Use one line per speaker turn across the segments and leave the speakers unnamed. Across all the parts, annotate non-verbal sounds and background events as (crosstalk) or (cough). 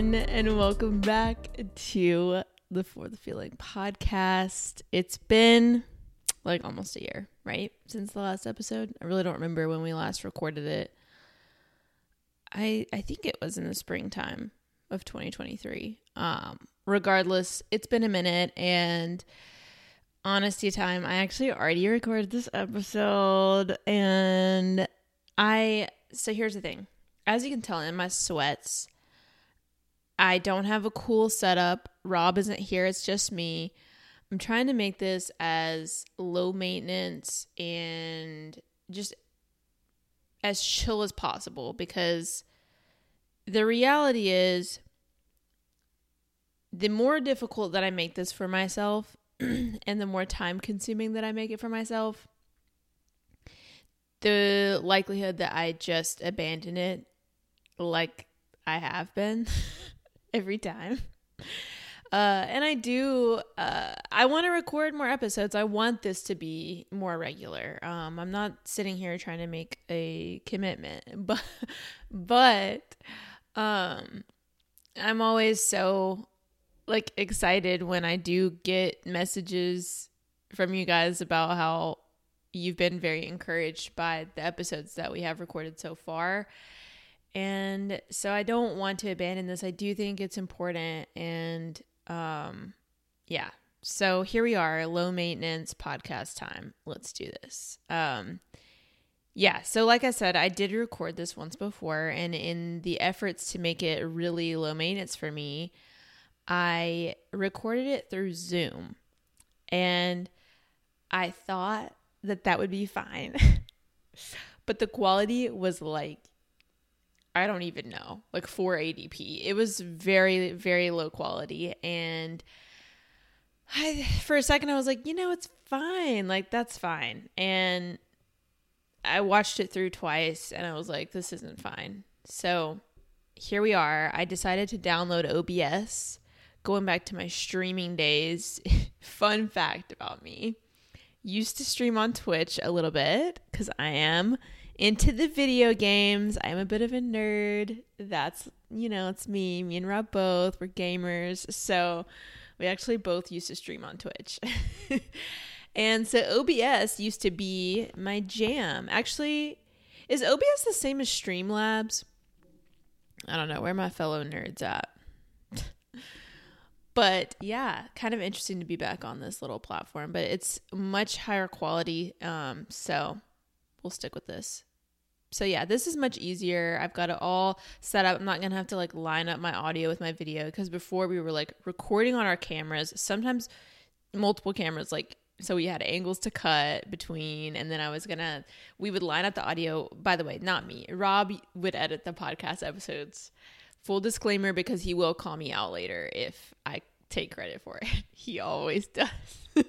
Everyone, and welcome back to the For the Feeling podcast. It's been like almost a year, right? Since the last episode. I really don't remember when we last recorded it. I I think it was in the springtime of 2023. Um regardless, it's been a minute and honesty time, I actually already recorded this episode and I so here's the thing. As you can tell in my sweats, I don't have a cool setup. Rob isn't here, it's just me. I'm trying to make this as low maintenance and just as chill as possible because the reality is the more difficult that I make this for myself (clears throat) and the more time consuming that I make it for myself, the likelihood that I just abandon it like I have been (laughs) every time (laughs) uh, and I do. Uh, I want to record more episodes. I want this to be more regular. Um, I'm not sitting here trying to make a commitment, (laughs) but but um, I'm always so like excited when I do get messages from you guys about how you've been very encouraged by the episodes that we have recorded so far. And so I don't want to abandon this. I do think it's important and um, yeah. So here we are, low maintenance podcast time. Let's do this. Um, yeah. So, like I said, I did record this once before, and in the efforts to make it really low maintenance for me, I recorded it through Zoom. And I thought that that would be fine. (laughs) but the quality was like I don't even know, like 480p. It was very, very low quality. And I, for a second, I was like, you know, it's fine. Like, that's fine. And I watched it through twice and I was like, this isn't fine. So here we are. I decided to download OBS. Going back to my streaming days, (laughs) fun fact about me used to stream on Twitch a little bit because I am into the video games. I'm a bit of a nerd. That's, you know, it's me. Me and Rob both. We're gamers. So we actually both used to stream on Twitch. (laughs) and so OBS used to be my jam. Actually, is OBS the same as Streamlabs? I don't know. Where my fellow nerds at? (laughs) but yeah, kind of interesting to be back on this little platform, but it's much higher quality. Um, so we'll stick with this so yeah, this is much easier. I've got it all set up. I'm not going to have to like line up my audio with my video because before we were like recording on our cameras, sometimes multiple cameras like so we had angles to cut between and then I was to we would line up the audio. By the way, not me. Rob would edit the podcast episodes. Full disclaimer because he will call me out later if I take credit for it. (laughs) he always does. (laughs)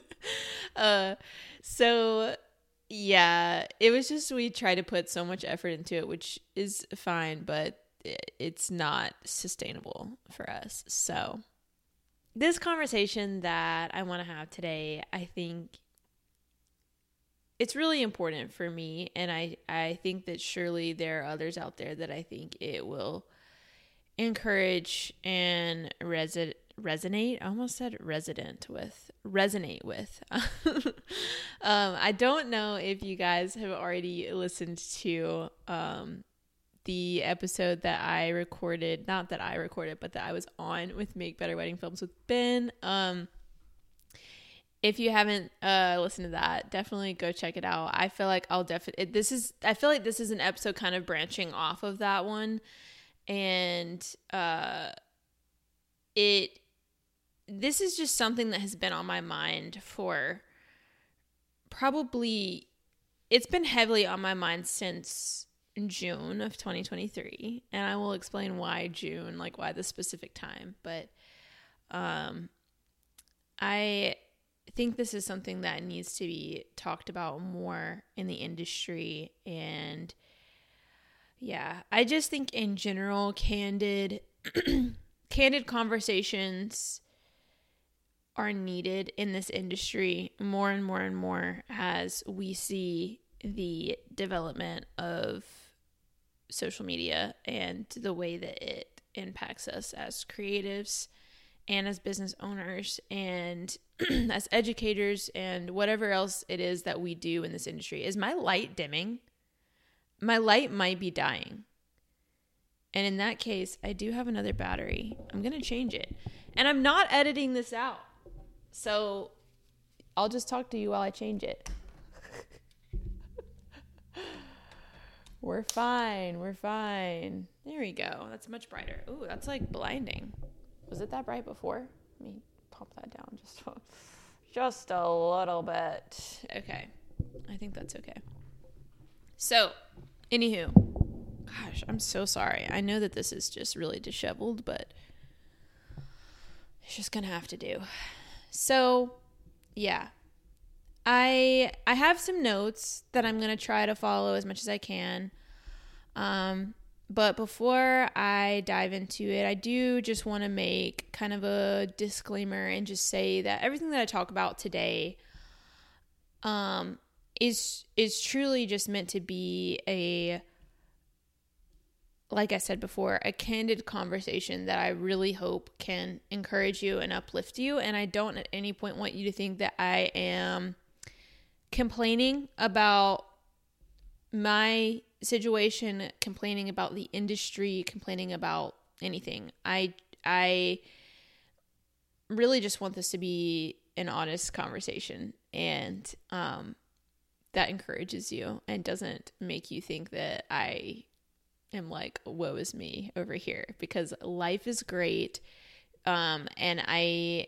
uh so yeah, it was just we try to put so much effort into it, which is fine, but it's not sustainable for us. So, this conversation that I want to have today, I think it's really important for me and I I think that surely there are others out there that I think it will encourage and resonate resonate. I almost said resident with resonate with. (laughs) um, I don't know if you guys have already listened to um, the episode that I recorded, not that I recorded, but that I was on with Make Better Wedding Films with Ben. Um, if you haven't uh, listened to that, definitely go check it out. I feel like I'll definitely this is I feel like this is an episode kind of branching off of that one, and uh, it this is just something that has been on my mind for probably it's been heavily on my mind since June of 2023 and I will explain why June like why the specific time but um I think this is something that needs to be talked about more in the industry and yeah I just think in general candid (clears throat) candid conversations are needed in this industry more and more and more as we see the development of social media and the way that it impacts us as creatives and as business owners and (clears throat) as educators and whatever else it is that we do in this industry. Is my light dimming? My light might be dying. And in that case, I do have another battery. I'm going to change it. And I'm not editing this out. So I'll just talk to you while I change it. (laughs) we're fine. We're fine. There we go. That's much brighter. Ooh, that's like blinding. Was it that bright before? Let me pop that down just just a little bit. Okay. I think that's okay. So, anywho, gosh, I'm so sorry. I know that this is just really disheveled, but it's just gonna have to do. So, yeah. I I have some notes that I'm gonna try to follow as much as I can. Um, but before I dive into it, I do just want to make kind of a disclaimer and just say that everything that I talk about today um is is truly just meant to be a like I said before, a candid conversation that I really hope can encourage you and uplift you. And I don't at any point want you to think that I am complaining about my situation, complaining about the industry, complaining about anything. I I really just want this to be an honest conversation and um that encourages you and doesn't make you think that I am like, woe is me over here because life is great. Um, and I,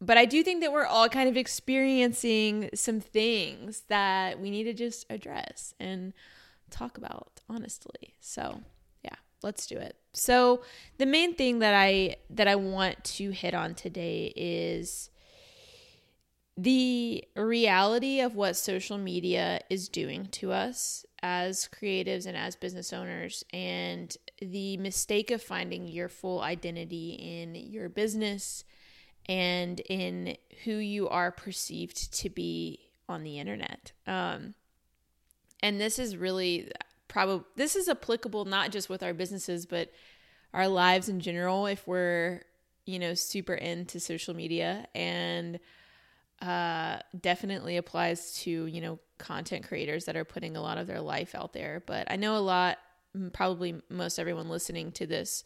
but I do think that we're all kind of experiencing some things that we need to just address and talk about honestly. So, yeah, let's do it. So, the main thing that I that I want to hit on today is the reality of what social media is doing to us as creatives and as business owners, and the mistake of finding your full identity in your business and in who you are perceived to be on the internet. Um, and this is really probably this is applicable not just with our businesses, but our lives in general. If we're you know super into social media and uh, definitely applies to you know content creators that are putting a lot of their life out there but i know a lot probably most everyone listening to this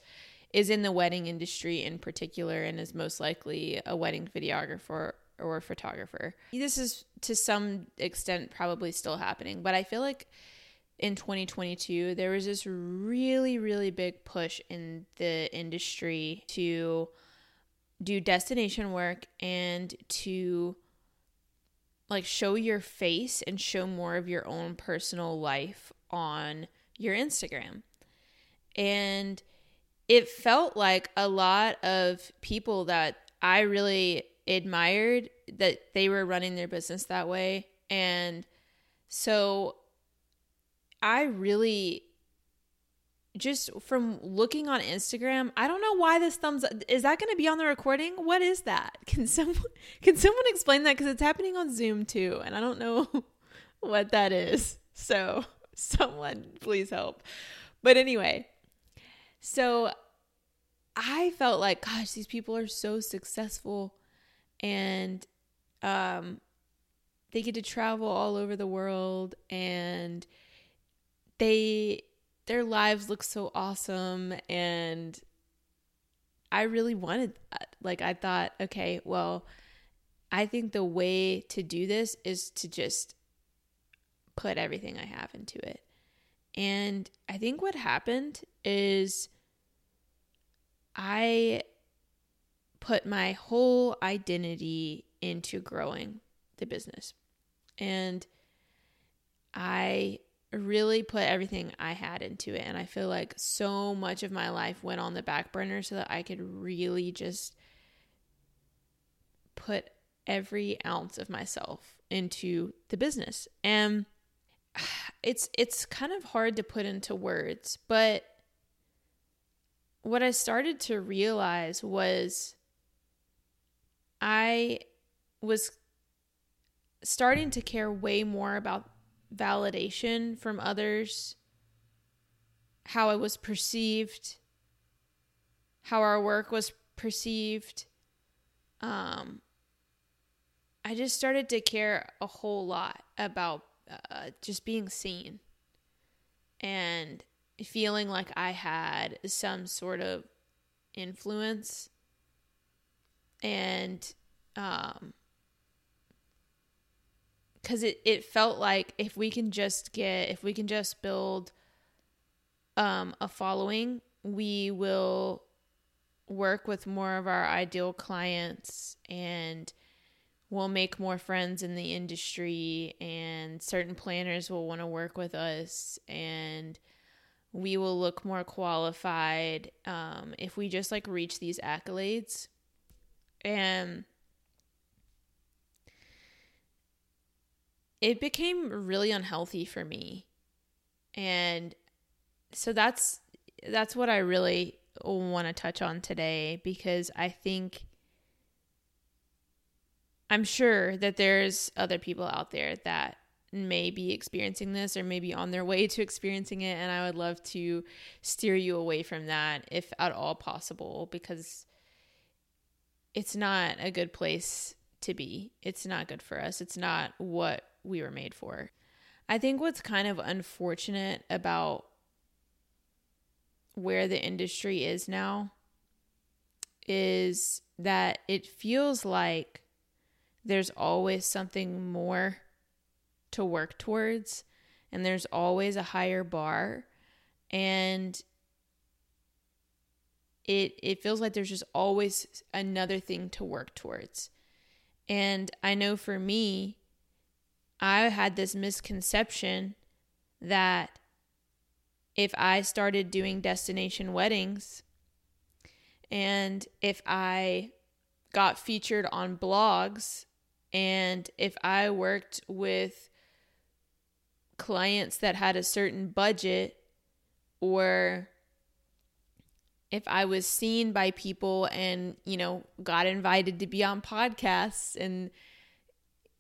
is in the wedding industry in particular and is most likely a wedding videographer or photographer. This is to some extent probably still happening but i feel like in 2022 there was this really really big push in the industry to do destination work and to like show your face and show more of your own personal life on your Instagram. And it felt like a lot of people that I really admired that they were running their business that way. And so I really just from looking on Instagram, I don't know why this thumbs up is that going to be on the recording? What is that? (laughs) Can someone can someone explain that cuz it's happening on Zoom too and I don't know (laughs) what that is. So, (laughs) someone please help. But anyway, so I felt like gosh, these people are so successful and um they get to travel all over the world and they their lives look so awesome and I really wanted that. Like I thought, okay, well, I think the way to do this is to just put everything I have into it. And I think what happened is I put my whole identity into growing the business. And I really put everything I had into it. And I feel like so much of my life went on the back burner so that I could really just put every ounce of myself into the business. And (sighs) it's it's kind of hard to put into words, but what I started to realize was I was starting to care way more about validation from others, how I was perceived, how our work was perceived. Um, I just started to care a whole lot about uh, just being seen and feeling like I had some sort of influence and um because it, it felt like if we can just get if we can just build um a following we will work with more of our ideal clients and we'll make more friends in the industry and certain planners will want to work with us and we will look more qualified um, if we just like reach these accolades. And it became really unhealthy for me. And so that's that's what i really want to touch on today because i think i'm sure that there's other people out there that may be experiencing this or maybe on their way to experiencing it. And i would love to steer you away from that if at all possible because it's not a good place to be. It's not good for us. It's not what we were made for i think what's kind of unfortunate about where the industry is now is that it feels like there's always something more to work towards and there's always a higher bar and it it feels like there's just always another thing to work towards. And I know for me I had this misconception that if I started doing destination weddings and if I got featured on blogs and if I worked with clients that had a certain budget or if I was seen by people and, you know, got invited to be on podcasts and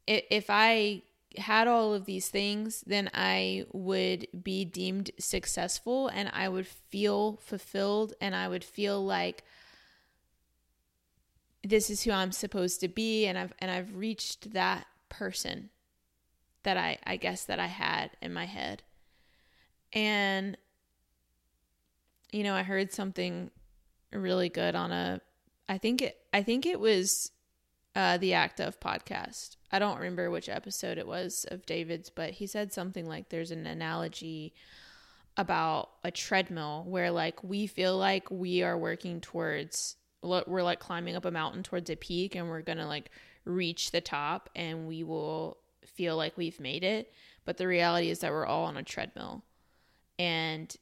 if I had all of these things, then I would be deemed successful and I would feel fulfilled and I would feel like this is who I'm supposed to be and I've and I've reached that person that I, I guess that I had in my head. And you know, I heard something really good on a I think it I think it was uh the Act of podcast. I don't remember which episode it was of David's, but he said something like there's an analogy about a treadmill where like we feel like we are working towards we're like climbing up a mountain towards a peak and we're going to like reach the top and we will feel like we've made it. But the reality is that we're all on a treadmill and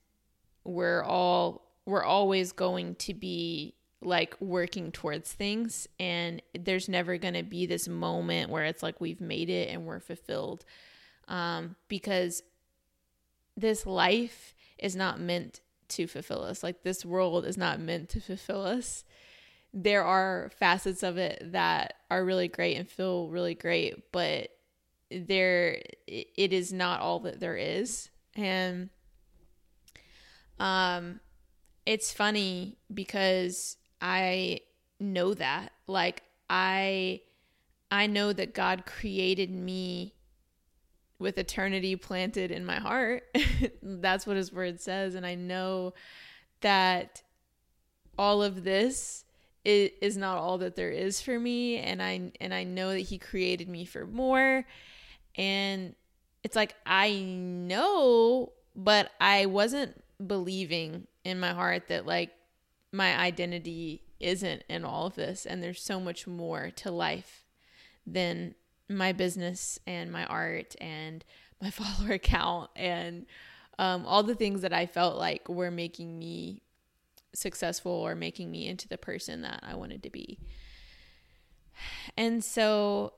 we're all, we're always going to be like working towards things. And there's never going to be this moment where it's like we've made it and we're fulfilled. Um, because this life is not meant to fulfill us. Like this world is not meant to fulfill us. There are facets of it that are really great and feel really great, but there it is not all that there is and um it's funny because i know that. Like i i know that god created me with eternity planted in my heart. (laughs) That's what his word says. And i know that all of this is, not all that there is for me. And i and i know that he created me for more. And it's like, I know, but I wasn't believing in my heart that like my identity isn't in all of this. And there's so much more to life than my business and my art and (laughs) my follower count and um, all the things that I felt like were making me successful or making me into the person that I wanted to be. And so,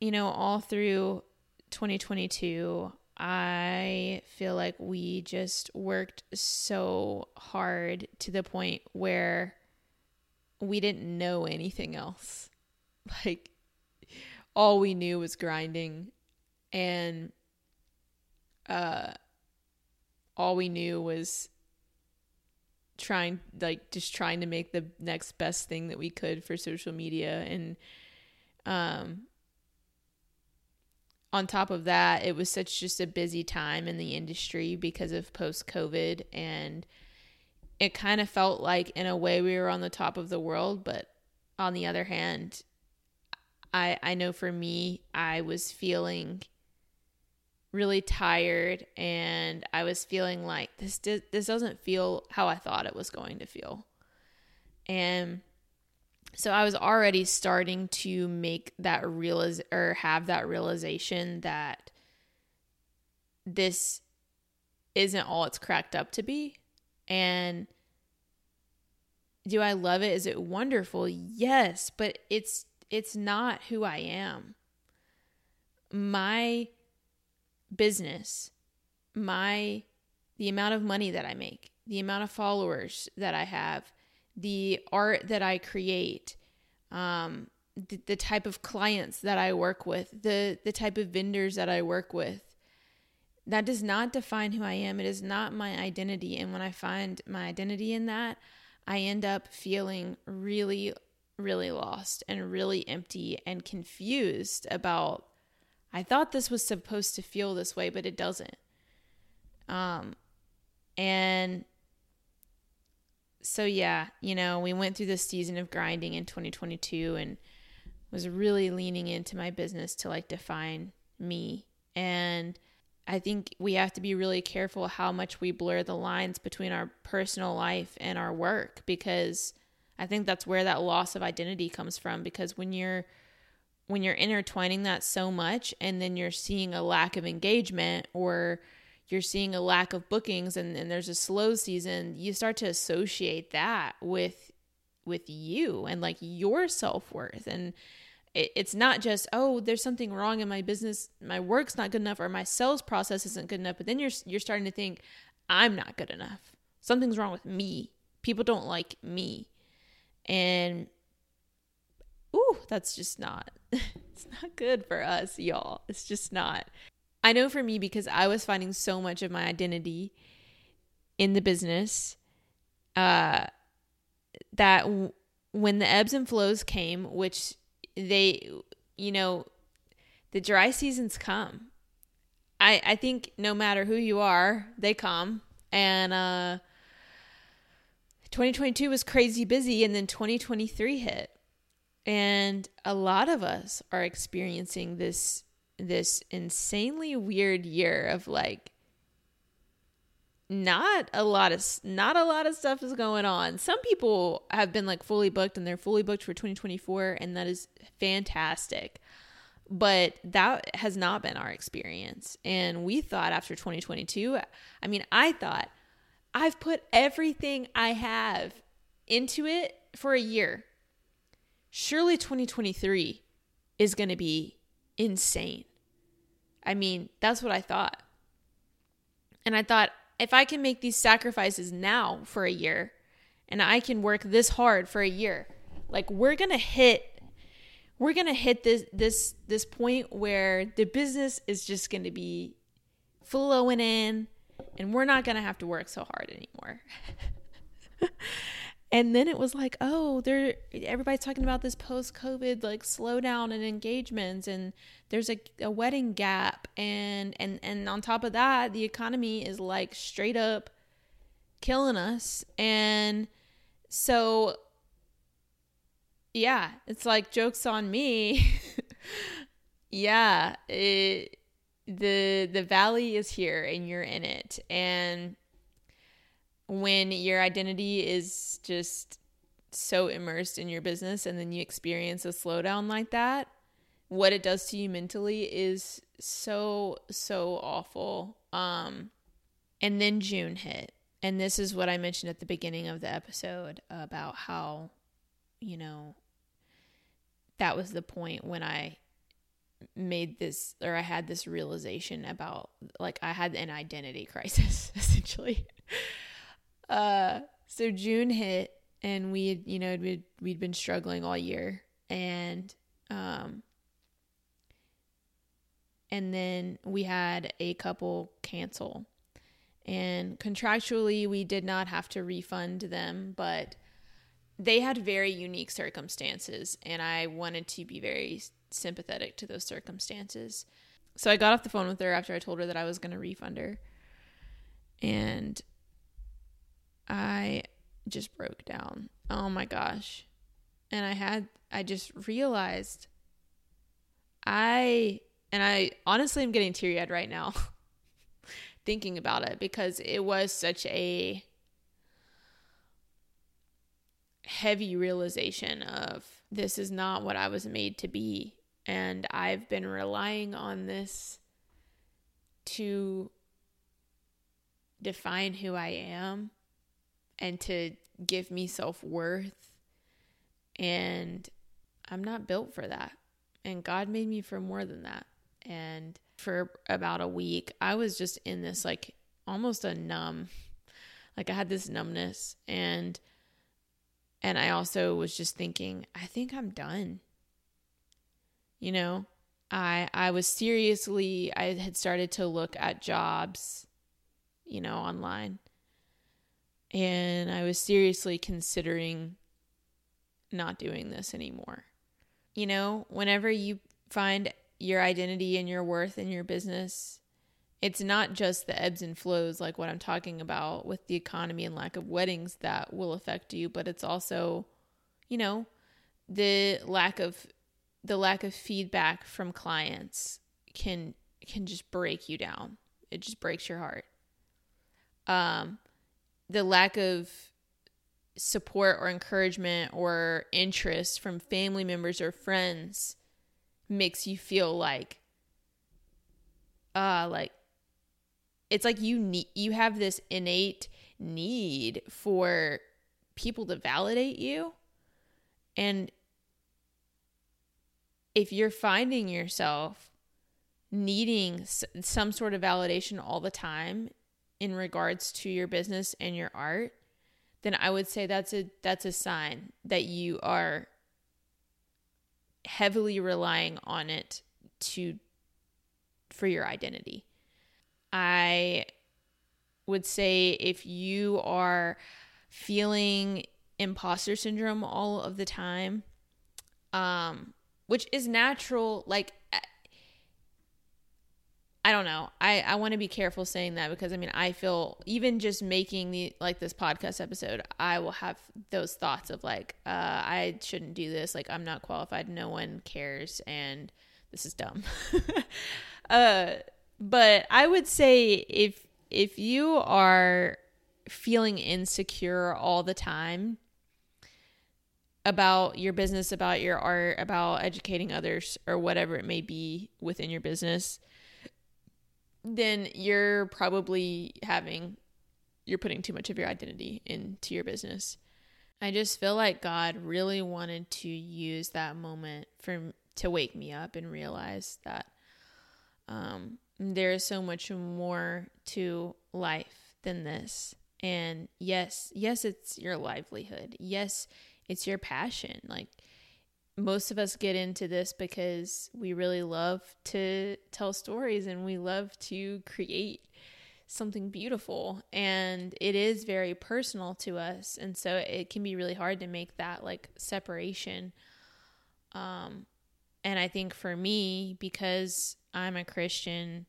you know, all through 2022, I feel like we just worked so hard to the point where we didn't know anything else. (laughs) Like, all we knew was grinding, and uh, all we knew was trying like just trying to make the next best thing that we could for social media and um on top of that it was such just a busy time in the industry because of post covid and it kind of felt like in a way we were on the top of the world but on the other hand i i know for me i was feeling really tired and I was feeling like this this doesn't feel how I thought it was going to feel. And so I was already starting to make that realize or have that realization that this isn't all it's cracked up to be. And do I love it? Is it wonderful? Yes, but it's it's not who I am. My business, my the amount of money that I make, the amount of followers that I have, the art that I create, um, the, the type of clients that I work with, the the type of vendors that I work with. That does not define who I am. It is not my identity. And when I find my identity in that, I end up feeling really, really lost and really empty and confused about I thought this was supposed to feel this way, but it doesn't. Um, and so yeah, you know, we went through this season of grinding in 2022 and was really leaning into my business to like define me. And I think we have to be really careful how much we blur the lines between our personal life and our work because I think that's where that loss of identity comes from because when you're when you're intertwining that so much and then you're seeing a lack of engagement or you're seeing a lack of bookings and, and there's a slow season you start to associate that with with you and like your self-worth. And it, it's not just oh there's something wrong in my business. My work's not good enough or my sales process isn't good enough. But then you're you're starting to think i'm not good enough. Something's wrong with me. People don't like me. And ooh, that's just not, (laughs) it's not good for us, y'all. It's just not. I know for me, because I was finding so much of my identity in the business, uh, that w- when the ebbs and flows came, which they, you know, the dry seasons come. I, I think no matter who you are, they come. And uh, 2022 was crazy busy, and then 2023 hit and a lot of us are experiencing this this insanely weird year of like not a lot of not a lot of stuff is going on. Some people have been like fully booked and they're fully booked for 2024 and that is fantastic. But that has not been our experience. And we thought after 2022, I mean, I thought I've put everything I have into it for a year surely 2023 is going to be insane. I mean, that's what I thought. And I thought, if I can make these sacrifices now for a year and I can work this hard for a year, like we're going to hit we're going to hit this this this point where the business is just going to be flowing in and we're not going to have to work so hard anymore. (laughs) and then it was like oh there everybody's talking about this post covid like slowdown in engagements and there's a, a wedding gap and and and on top of that the economy is like straight up killing us. And so yeah it's like jokes on me. (laughs) Yeah it, the the valley is here and you're in it. And when your identity is just so immersed in your business and then you experience a slowdown like that, what it does to you mentally is so so awful. Um and then June hit. And this is what I mentioned at the beginning of the episode about how you know that was the point when I made this or I had this realization about like I had an identity (laughs) crisis essentially. Uh, so June hit, and we had, you know, we'd, we'd been struggling all year, and um, and then we had a couple cancel, And contractually, we did not have to refund them, but they had very unique circumstances, and I wanted to be very sympathetic to those circumstances. So I got off the phone with her after I told her that I was going to refund her. And I just broke down. Oh my gosh. And I had, I just realized I, and I honestly am getting teary eyed right now (laughs) thinking about it because it was such a heavy realization of this is not what I was made to be. And I've been relying on this to define who I am and to give me self worth. And I'm not built for that. And God made me for more than that. And for about a week, I was just in this like almost a numb, like I had this numbness. And and I also was just thinking, I think I'm done. You know, I I was seriously I had started to look at jobs, you know, online. And I was seriously considering not doing this anymore. You know, whenever you find your identity and your worth in your business, it's not just the ebbs and flows like what I'm talking about with the economy and lack of weddings that will affect you, but it's also, you know, the lack of the lack of feedback from clients can can just break you down. It just breaks your heart. Um the lack of support or encouragement or interest from family members or friends makes you feel like uh like it's like you need you have this innate need for people to validate you. And if you're finding yourself needing some sort of validation all the time in regards to your business and your art then i would say that's a that's a sign that you are heavily relying on it to for your identity. I would say if you are feeling imposter syndrome all of the time, um, which is natural, like, I don't know. I, I want to be careful saying that because I mean, I feel even just making the like this podcast episode, I will have those thoughts of like, uh, I shouldn't do this. Like, I'm not qualified. No one cares. And this is dumb. (laughs) uh, but I would say if if you are feeling insecure all the time about your business, about your art, about educating others or whatever it may be within your business, then you're probably having you're putting too much of your identity into your business. I just feel like God really wanted to use that moment for to wake me up and realize that um, there is so much more to life than this. And yes, yes, it's your livelihood. Yes, it's your passion. Like most of us get into this because we really love to tell stories and we love to create something beautiful. And it is very personal to us. And so it can be really hard to make that like separation. Um and i think for me because i'm a christian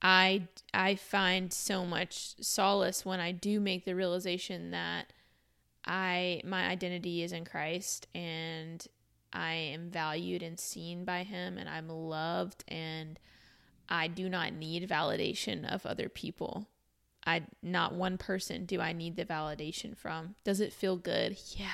I I find so much solace when I do make the realization that I my identity is in Christ and I am valued and seen by him and I'm loved and I do not need validation of other people. I not one person do I need the validation from. Does it feel good? Yeah.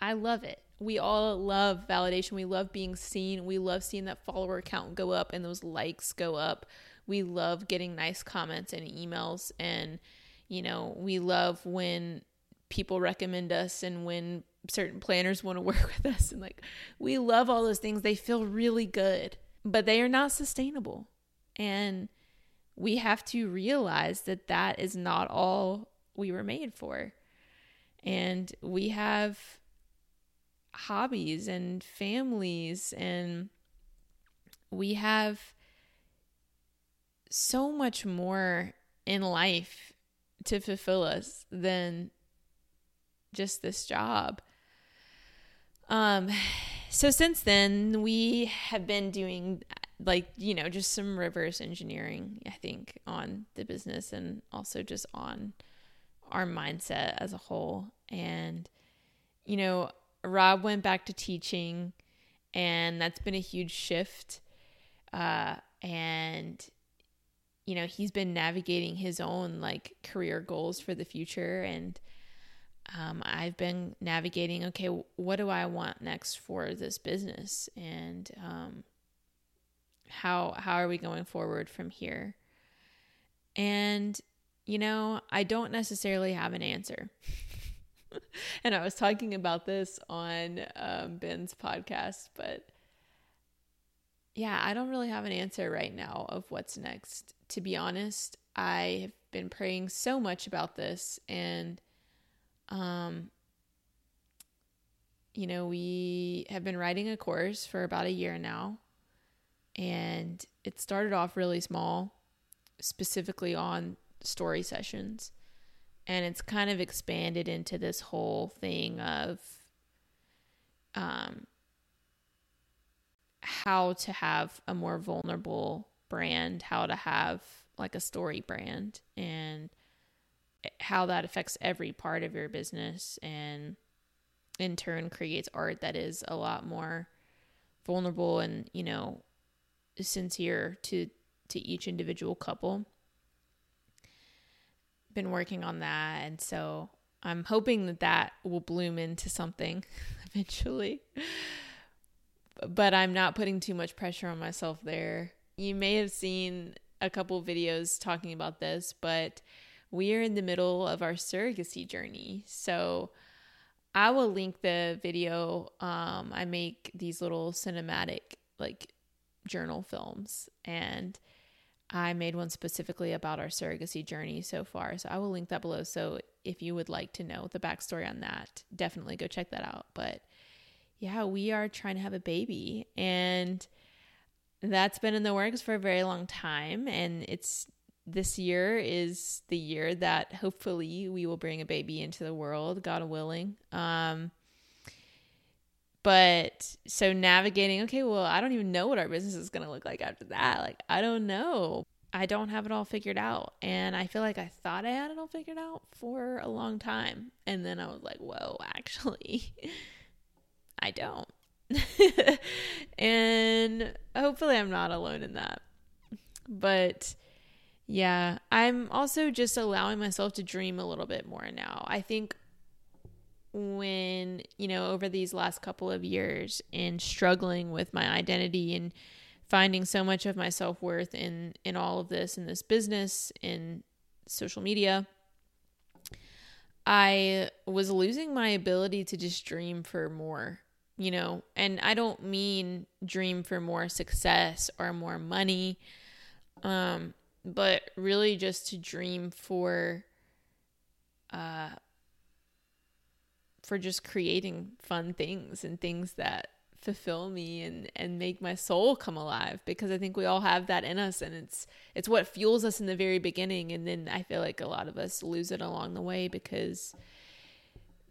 I love it. We all love validation. We love being seen. We love seeing that follower count go up and those likes go up we love getting nice comments and emails and you know we love when people recommend us and when certain planners want to work (laughs) with us and like we love all those things. They feel really good but they are not sustainable. And we have to realize that that is not all we were made for. And we have hobbies and families and we have so much more in life to fulfill us than just this job. Um so since then we have been doing like you know just some reverse engineering i think on the business and also just on our mindset as a whole. And you know rob went back to teaching and that's been a huge shift. Uh, and you know he's been navigating his own like career goals for the future. And um, I've been navigating, okay, what do I want next for this business? And um, how how are we going forward from here? And you know, I don't necessarily have an answer. (laughs) and I was talking about this on um, Ben's podcast, but yeah, I don't really have an answer right now of what's next. To be honest, I have been praying so much about this and um, you know, we have been writing a course for about a year now, and it started off really small, specifically on story sessions. And it's kind of expanded into this whole thing of um, how to have a more vulnerable brand, how to have like a story brand, and how that affects every part of your business and in turn creates art that is a lot more vulnerable and you know sincere to to each individual couple. Been working on that and so i'm hoping that that will bloom into something (laughs) eventually. But i'm not putting too much pressure on myself there. You may have seen a couple videos talking about this but we are in the middle of our surrogacy journey. So I will link the video. Um, I make these little cinematic, like journal films, and I made one specifically about our surrogacy journey so far. So I will link that below. So if you would like to know the backstory on that, definitely go check that out. But yeah, we are trying to have a baby, and that's been in the works for a very long time, and it's this year is the year that hopefully we will bring a baby into the world, God willing. Um, but so navigating, okay, well, I don't even know what our business is going to look like after that. Like, I don't know. I don't have it all figured out. And I feel like I thought I had it all figured out for a long time. And then I was like, whoa, (laughs) actually, I don't. (laughs) and hopefully, I'm not alone in that. But yeah, I'm also just allowing myself to dream a little bit more now. I think when, you know, over these last couple of years in struggling with my identity and finding so much of my self-worth in in all of this in this business in social media, I was losing my ability to just dream for more, you know, and I don't mean dream for more success or more money. Um but really just to dream for uh for just creating fun things and things that fulfill me and and make my soul come alive because I think we all have that in us and it's it's what fuels us in the very beginning. And then I feel like a lot of us lose it along the way because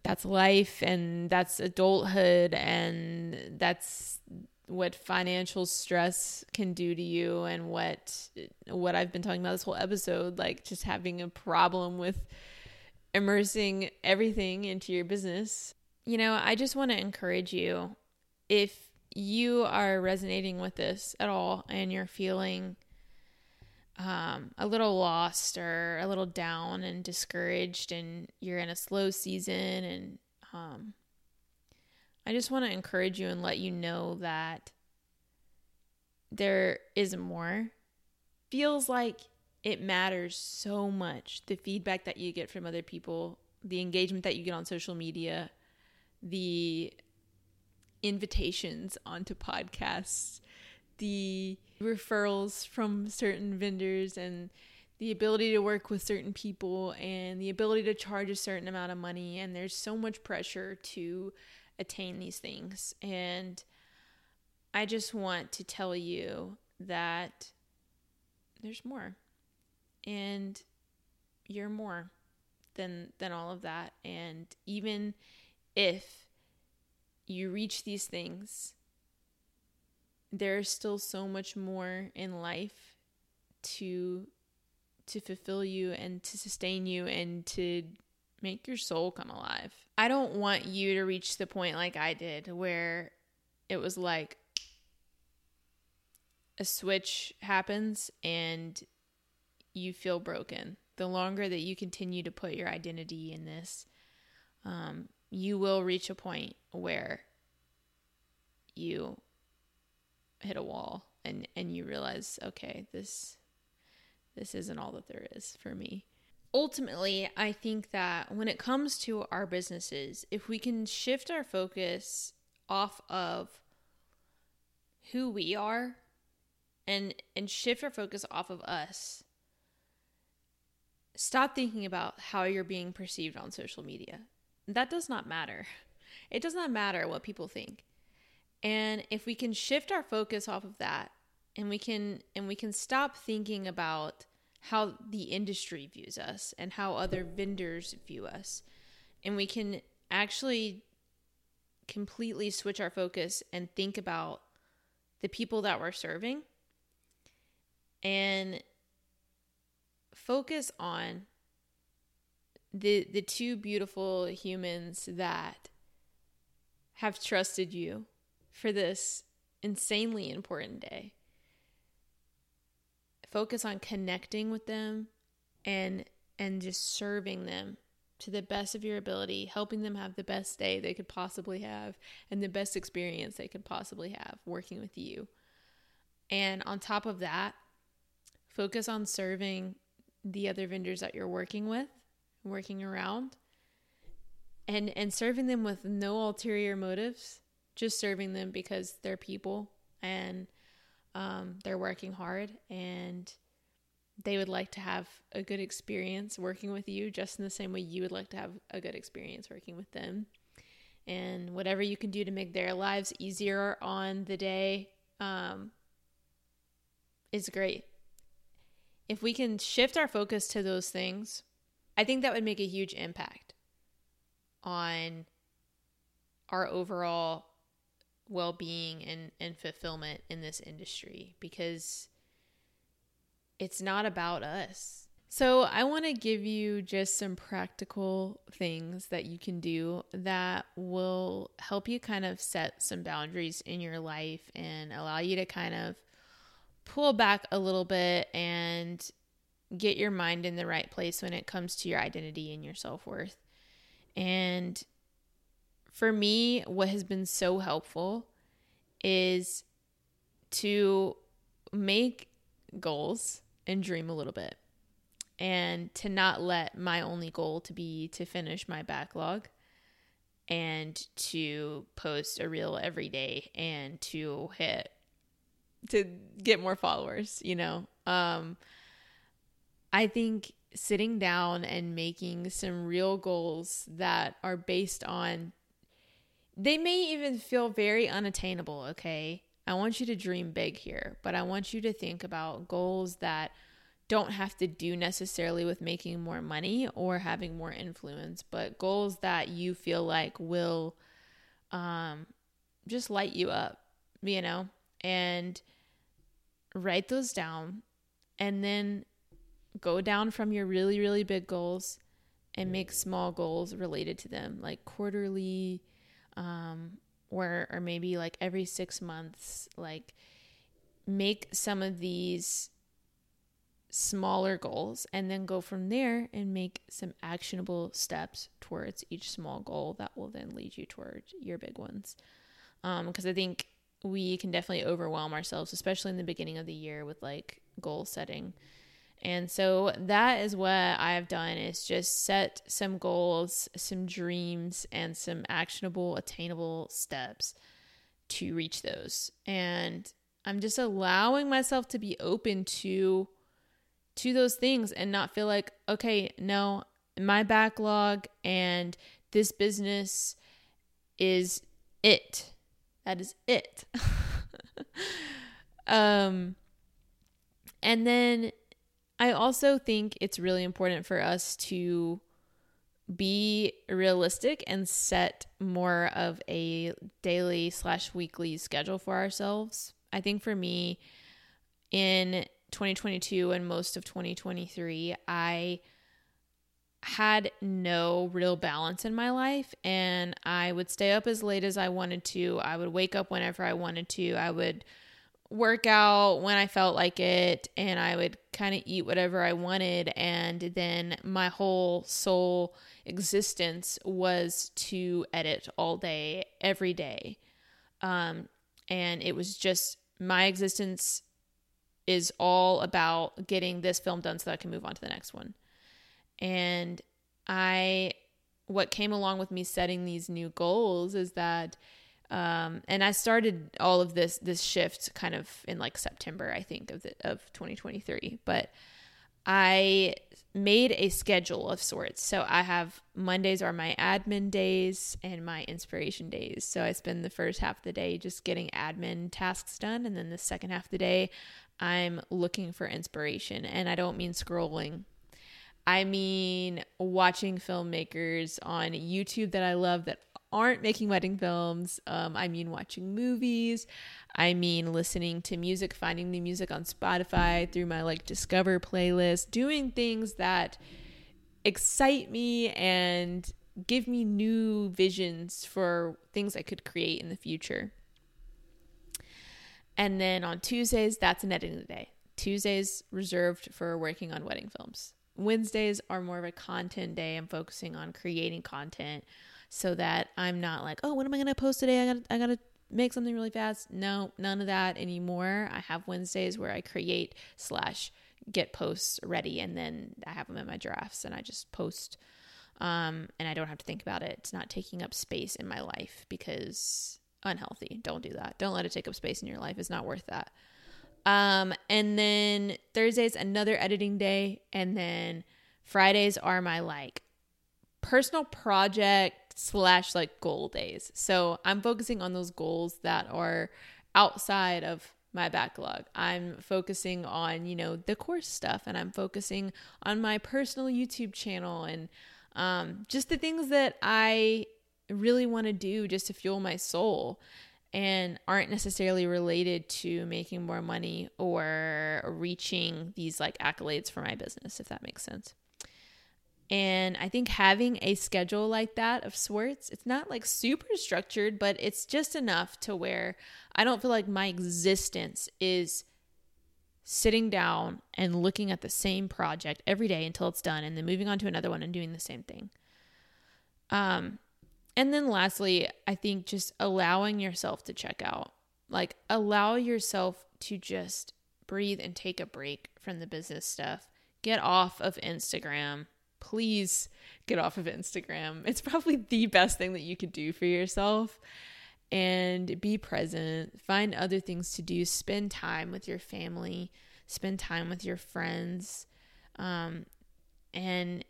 that's life and that's adulthood and that's what financial stress can do to you and what what I've been talking about this whole episode like just having a problem with immersing everything into your business. You know, I just want to encourage you if you are resonating with this at all and you're feeling um, a little lost or a little down and discouraged and you're in a slow season and um, I just want to encourage you and let you know that there is more. Feels like it matters so much the feedback that you get from other people, the engagement that you get on social media, the invitations onto podcasts, the referrals from certain vendors, and the ability to work with certain people, and the ability to charge a certain amount of money. And there's so much pressure to attain these things. And I just want to tell you that there's more. And you're more than than all of that and even if you reach these things there's still so much more in life to to fulfill you and to sustain you and to make your soul come alive. I don't want you to reach the point like I did where it was like a switch happens and you feel broken. The longer that you continue to put your identity in this, um, you will reach a point where you hit a wall and and you realize, okay, this this isn't all that there is for me. Ultimately, I think that when it comes to our businesses, if we can shift our focus off of who we are and and shift our focus off of us stop thinking about how you're being perceived on social media. That does not matter. (laughs) It does not matter what people think. And if we can shift our focus off of that and we can and we can stop thinking about how the industry views us and how other vendors view us and we can actually completely switch our focus and think about the people that we're serving and focus on the the two beautiful humans that have trusted you for this insanely important day. Focus on connecting with them and and just serving them to the best of your ability, helping them have the best day they could possibly have and the best experience they could possibly have working with you. And on top of that, focus on serving the other vendors that you're working with, working around, and and serving them with no ulterior motives just serving them because they're people and um, they're working hard and they would like to have a good experience working with you just in the same way you would like to have a good experience working with them. And whatever you can do to make their lives easier on the day um, is great. If we can shift our focus to those things i think that would make a huge impact on our overall well-being and and fulfillment in this industry because it's not about us. So, I want to give you just some practical things that you can do that will help you kind of set some boundaries in your life and allow you to kind of pull back a little bit and get your mind in the right place when it comes to your identity and your self worth. And for me, what has been so helpful is to make goals and dream a little bit and to not let my only goal to be to finish my backlog and to post a reel every day and to hit to get more followers you know? Um i think sitting down and making some real goals that are based on they may even feel very unattainable, okay? I want you to dream big here, but I want you to think about goals that don't have to do necessarily with making more money or having more influence, but goals that you feel like will um, just light you up, you know? And write those down and then go down from your really, really big goals and make small goals related to them, like quarterly um, or or maybe like every six months, like make some of these smaller goals and then go from there and make some actionable steps towards each small goal that will then lead you towards your big ones. Because um, I think we can definitely overwhelm ourselves, especially in the beginning of the year with like goal setting. And so that is what I've done is just set some goals, some dreams and some actionable attainable steps to reach those. And I'm just allowing myself to be open to to those things and not feel like okay, no, my backlog and this business is it. That is it. (laughs) um and then I also think it's really important for us to be realistic and set more of a daily slash weekly schedule for ourselves. I think for me, in 2022 and most of 2023, I had no real balance in my life and I would stay up as late as I wanted to. I would wake up whenever I wanted to. I would work out when I felt like it and I would kind of eat whatever I wanted and then my whole sole existence was to edit all day every day. Um and it was just my existence is all about getting this film done so that I can move on to the next one. And I, what came along with me setting these new goals is that, um, and I started all of this this shift kind of in like September, I think of the, of 2023. But I made a schedule of sorts. So I have Mondays are my admin days and my inspiration days. So I spend the first half of the day just getting admin tasks done, and then the second half of the day I'm looking for inspiration. And I don't mean scrolling I mean, watching filmmakers on YouTube that I love that aren't making wedding films. Um, I mean, watching movies. I mean, listening to music, finding new music on Spotify through my like Discover playlist, doing things that excite me and give me new visions for things I could create in the future. And then on Tuesdays, that's an editing day. Tuesdays reserved for working on wedding films. Wednesdays are more of a content day. I'm focusing on creating content so that I'm not like, oh, when am I gonna post today? I got I gotta make something really fast. No, none of that anymore. I have Wednesdays where I create slash get posts ready and then I have them in my drafts and I just post um, and I don't have to think about it. It's not taking up space in my life because unhealthy. Don't do that. Don't let it take up space in your life. It's not worth that. Um, and then Thursday's another editing day. And then Fridays are my like personal project slash like goal days. So I'm focusing on those goals that are outside of my backlog. I'm focusing on, you know, the course stuff and I'm focusing on my personal YouTube channel and um, just the things that I really want to do just to fuel my soul and aren't necessarily related to making more money or reaching these like accolades for my business, if that makes sense. And I think having a schedule like that of sorts, it's not like super structured, but it's just enough to where I don't feel like my existence is sitting down and looking at the same project every day until it's done and then moving on to another one and doing the same thing. Um, and then lastly, I think just allowing yourself to check out. Like allow yourself to just breathe and take a break from the business stuff. Get off of Instagram. Please get off of Instagram. It's probably the best thing that you could do for yourself. And be present. Find other things to do. Spend time with your family. Spend time with your friends. Um, and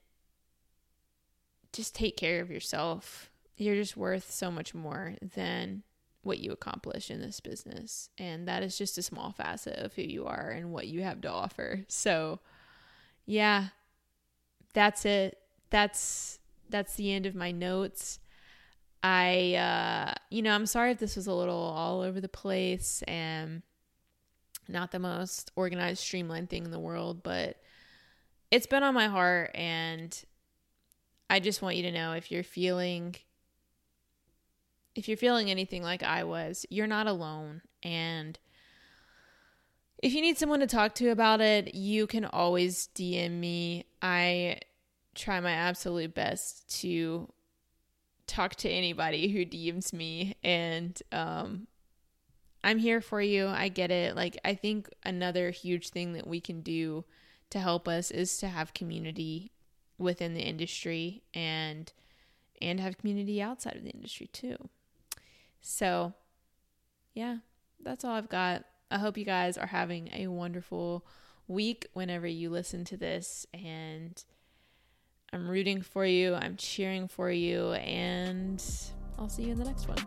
just take care of yourself you're just worth so much more than what you accomplish in this business. And that is just a small facet of who you are and what you have to offer. So, yeah, that's it. That's that's the end of my notes. I uh you know, I'm sorry if this was a little all over the place and not the most organized streamlined thing in the world, but it's been on my heart and I just want you to know if you're feeling if you're feeling anything like I was, you're not alone. And if you need someone to talk to about it, you can always DM me. I try my absolute best to talk to anybody who DMs me and um I'm here for you. I get it. Like I think another huge thing that we can do to help us is to have community within the industry and and have community outside of the industry too. So, yeah, that's all I've got. I hope you guys are having a wonderful week whenever you listen to this. And I'm rooting for you, I'm cheering for you, and I'll see you in the next one.